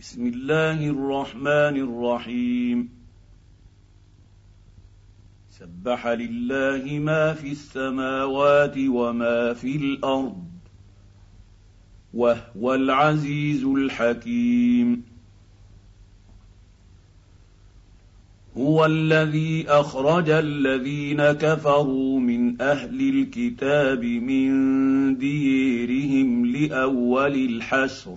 بسم الله الرحمن الرحيم. سبح لله ما في السماوات وما في الأرض وهو العزيز الحكيم. هو الذي أخرج الذين كفروا من أهل الكتاب من ديرهم لأول الحشر.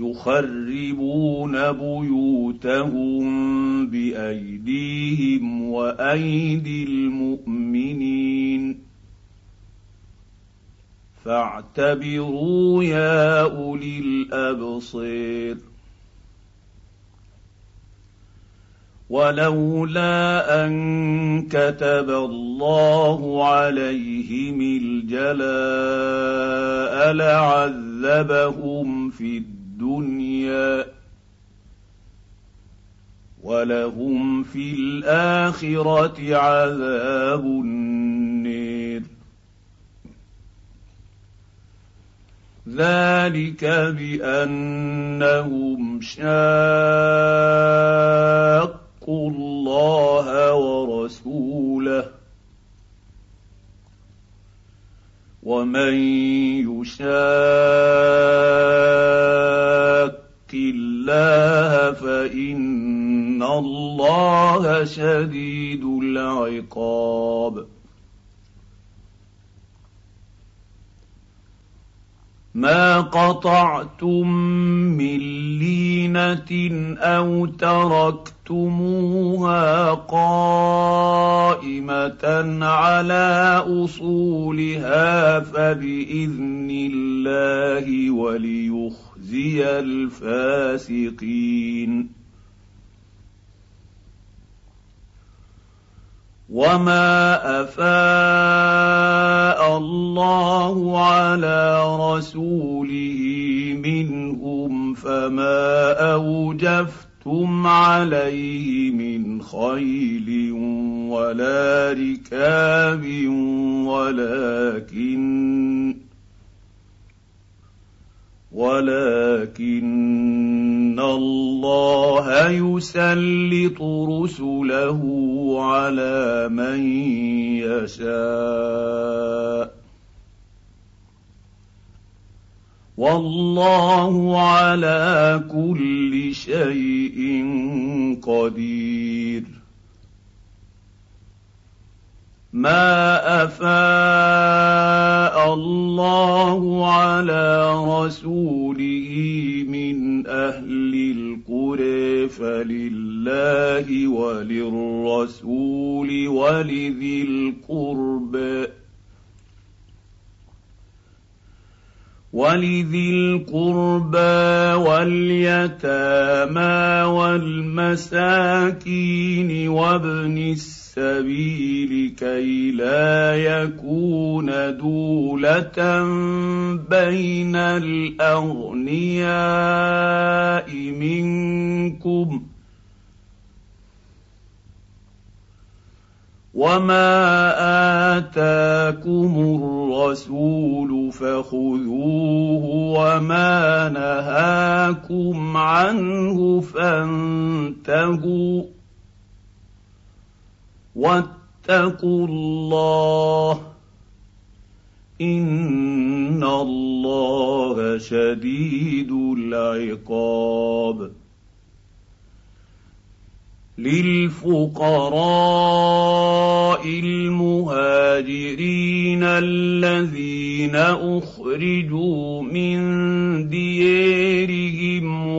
يخربون بيوتهم بأيديهم وأيدي المؤمنين. فاعتبروا يا أولي الابصير ولولا أن كتب الله عليهم الجلاء لعذبهم في الدنيا ولهم في الآخرة عذاب النير. ذلك بأنهم شاقوا الله ورسوله ومن يشاق الله فإن الله شديد العقاب. ما قطعتم من لينه أو تركتموها قائمه على اصولها فباذن الله وليخزي الفاسقين وما افاء الله على رسوله منهم فما اوجفتم عليه من خيل ولا ركاب ولكن ولكن الله يسلط رسله على من يشاء. والله على كل شيء قدير. ما افاء الله على رسوله من أهل القرى فلله وللرسول ولذي القربى ولذي القربى واليتامى والمساكين وابن السبيل السبيل كي لا يكون دولة بين الأغنياء منكم. وما اتاكم الرسول فخذوه وما نهاكم عنه فانتهوا. واتقوا الله إن الله شديد العقاب للفقراء المهاجرين الذين أخرجوا من ديارهم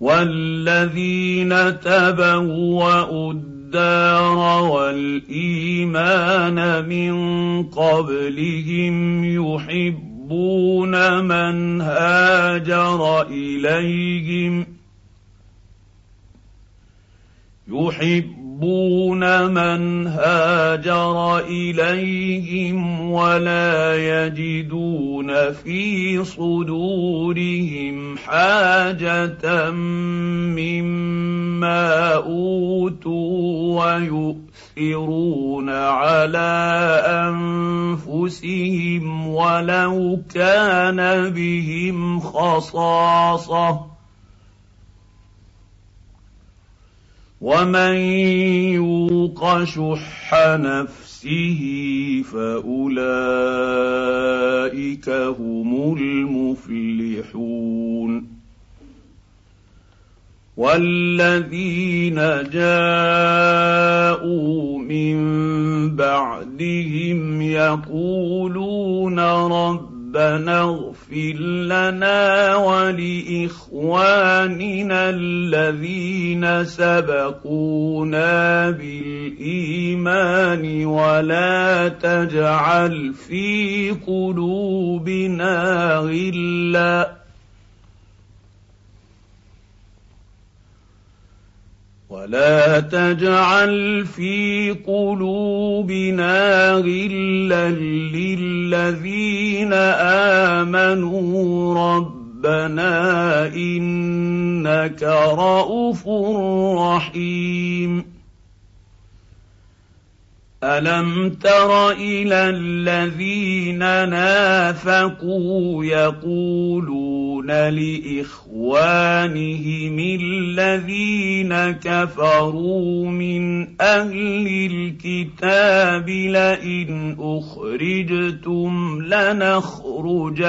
والذين تبوأوا الدار والايمان من قبلهم يحبون من هاجر اليهم يحب يحبون من هاجر إليهم ولا يجدون في صدورهم حاجة مما أوتوا ويؤثرون على أنفسهم ولو كان بهم خصاصة. ومن يوق شح نفسه فأولئك هم المفلحون. والذين جاءوا من بعدهم يقولون رب ربنا اغفر لنا ولإخواننا الذين سبقونا بالإيمان ولا تجعل في قلوبنا غلا. ولا تجعل في قلوبنا غلا للذين امنوا ربنا انك رءوف رحيم الم تر إلى الذين نافقوا يقولون لإخوانهم الذين كفروا من أهل الكتاب لئن أخرجتم لنخرجن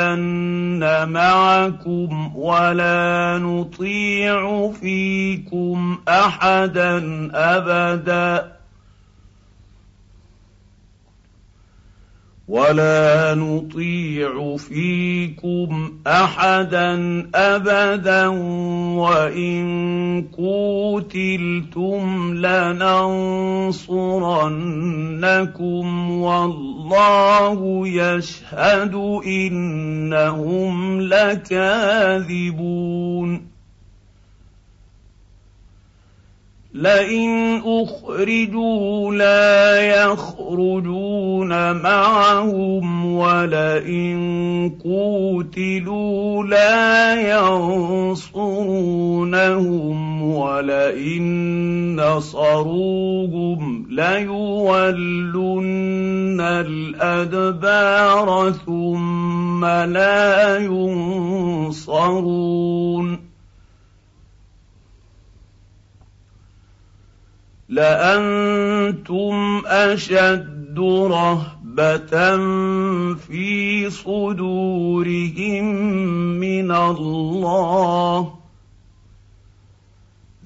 معكم ولا نطيع فيكم أحدا أبدا ولا نطيع فيكم احدا ابدا وان قوتلتم لننصرنكم والله يشهد انهم لكاذبون لئن أخرجوا لا يخرجون معهم ولئن قوتلوا لا ينصرونهم ولئن نصروهم ليولن الأدبار ثم لا ينصرون لأنتم أشد رهبة في صدورهم من الله.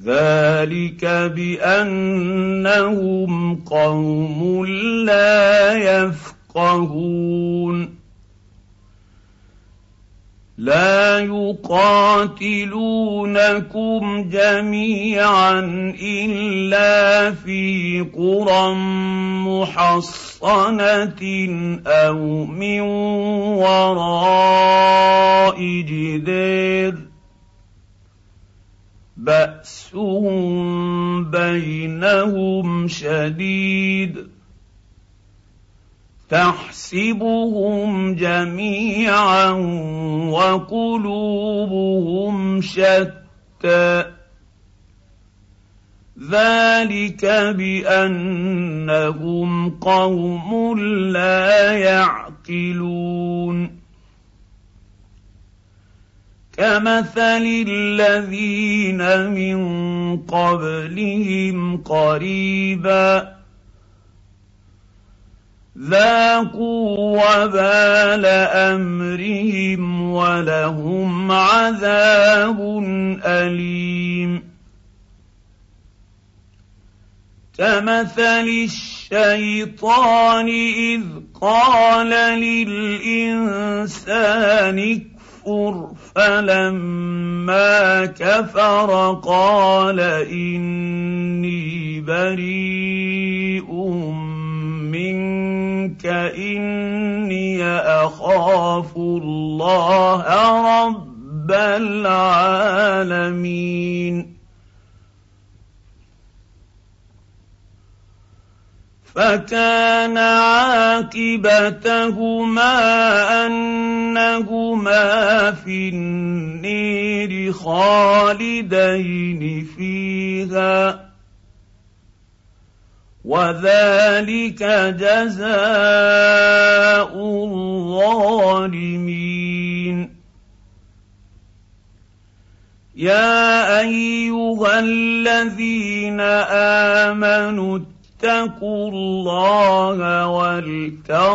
ذلك بأنهم قوم لا يفقهون. لا يقاتلونكم جميعا إلا في قرى محصنة أو من وراء جدير بأسهم بينهم شديد تحسبهم جميعا وقلوبهم شتى. ذلك بأنهم قوم لا يعقلون. كمثل الذين من قبلهم قريبا ذاقوا وبال أمرهم ولهم عذاب أليم. كمثل الشيطان إذ قال للإنسان اكفر فلما كفر قال إني بريء منك إني أخاف الله رب العالمين. فكان عاقبتهما أنهما في النير خالدين فيها. وذلك جزاء الظالمين. يا أيها الذين آمنوا اتقوا الله ولتنظر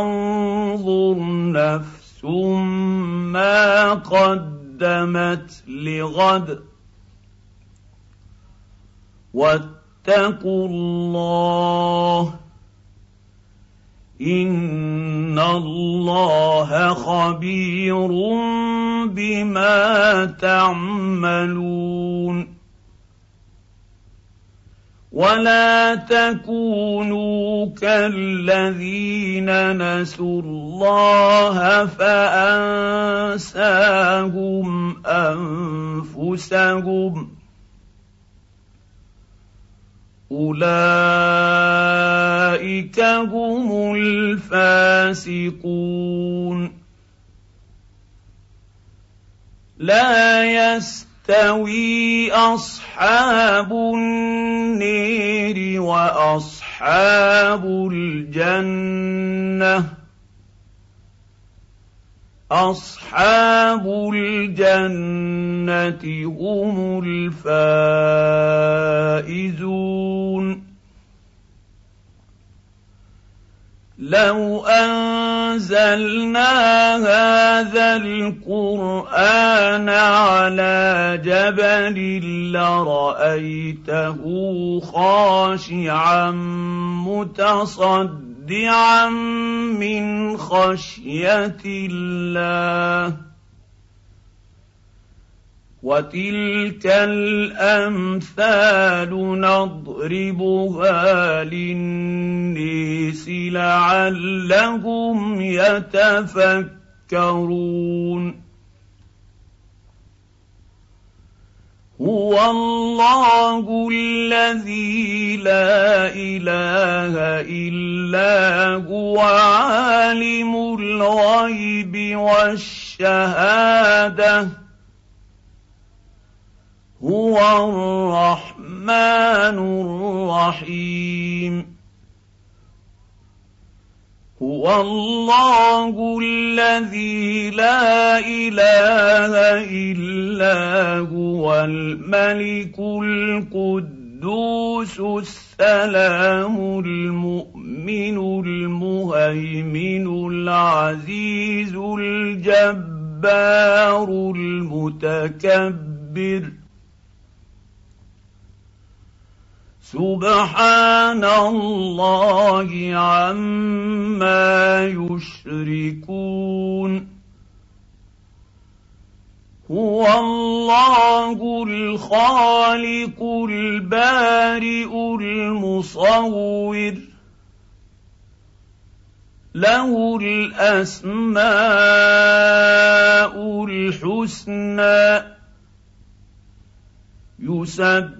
نفس ما قدمت لغد واتقوا الله إن الله خبير بما تعملون ولا تكونوا كالذين نسوا الله فأنساهم أنفسهم أولئك هم الفاسقون. لا يستوي أصحاب النير وأصحاب الجنة. أصحاب الجنة هم الفائزون. لو أنزلنا هذا القرآن على جبل لرأيته خاشعا متصدعا مِّنْ خَشْيَةِ اللَّهِ. وَتِلْكَ الْأَمْثَالُ نَضْرِبُهَا لِلنَّاسِ لَعَلَّهُمْ يَتَفَكَّرُونَ. هو الله الذي لا إله إلا هو عالم الغيب والشهادة. هو الرحمن الرحيم. هو الله الذي لا إله إلا هو الملك القدوس السلام المؤمن المهيمن العزيز الجبار المتكبر. سبحان الله عما يشركون. هو الله الخالق البارئ المصور. له الأسماء الحسنى. يسبح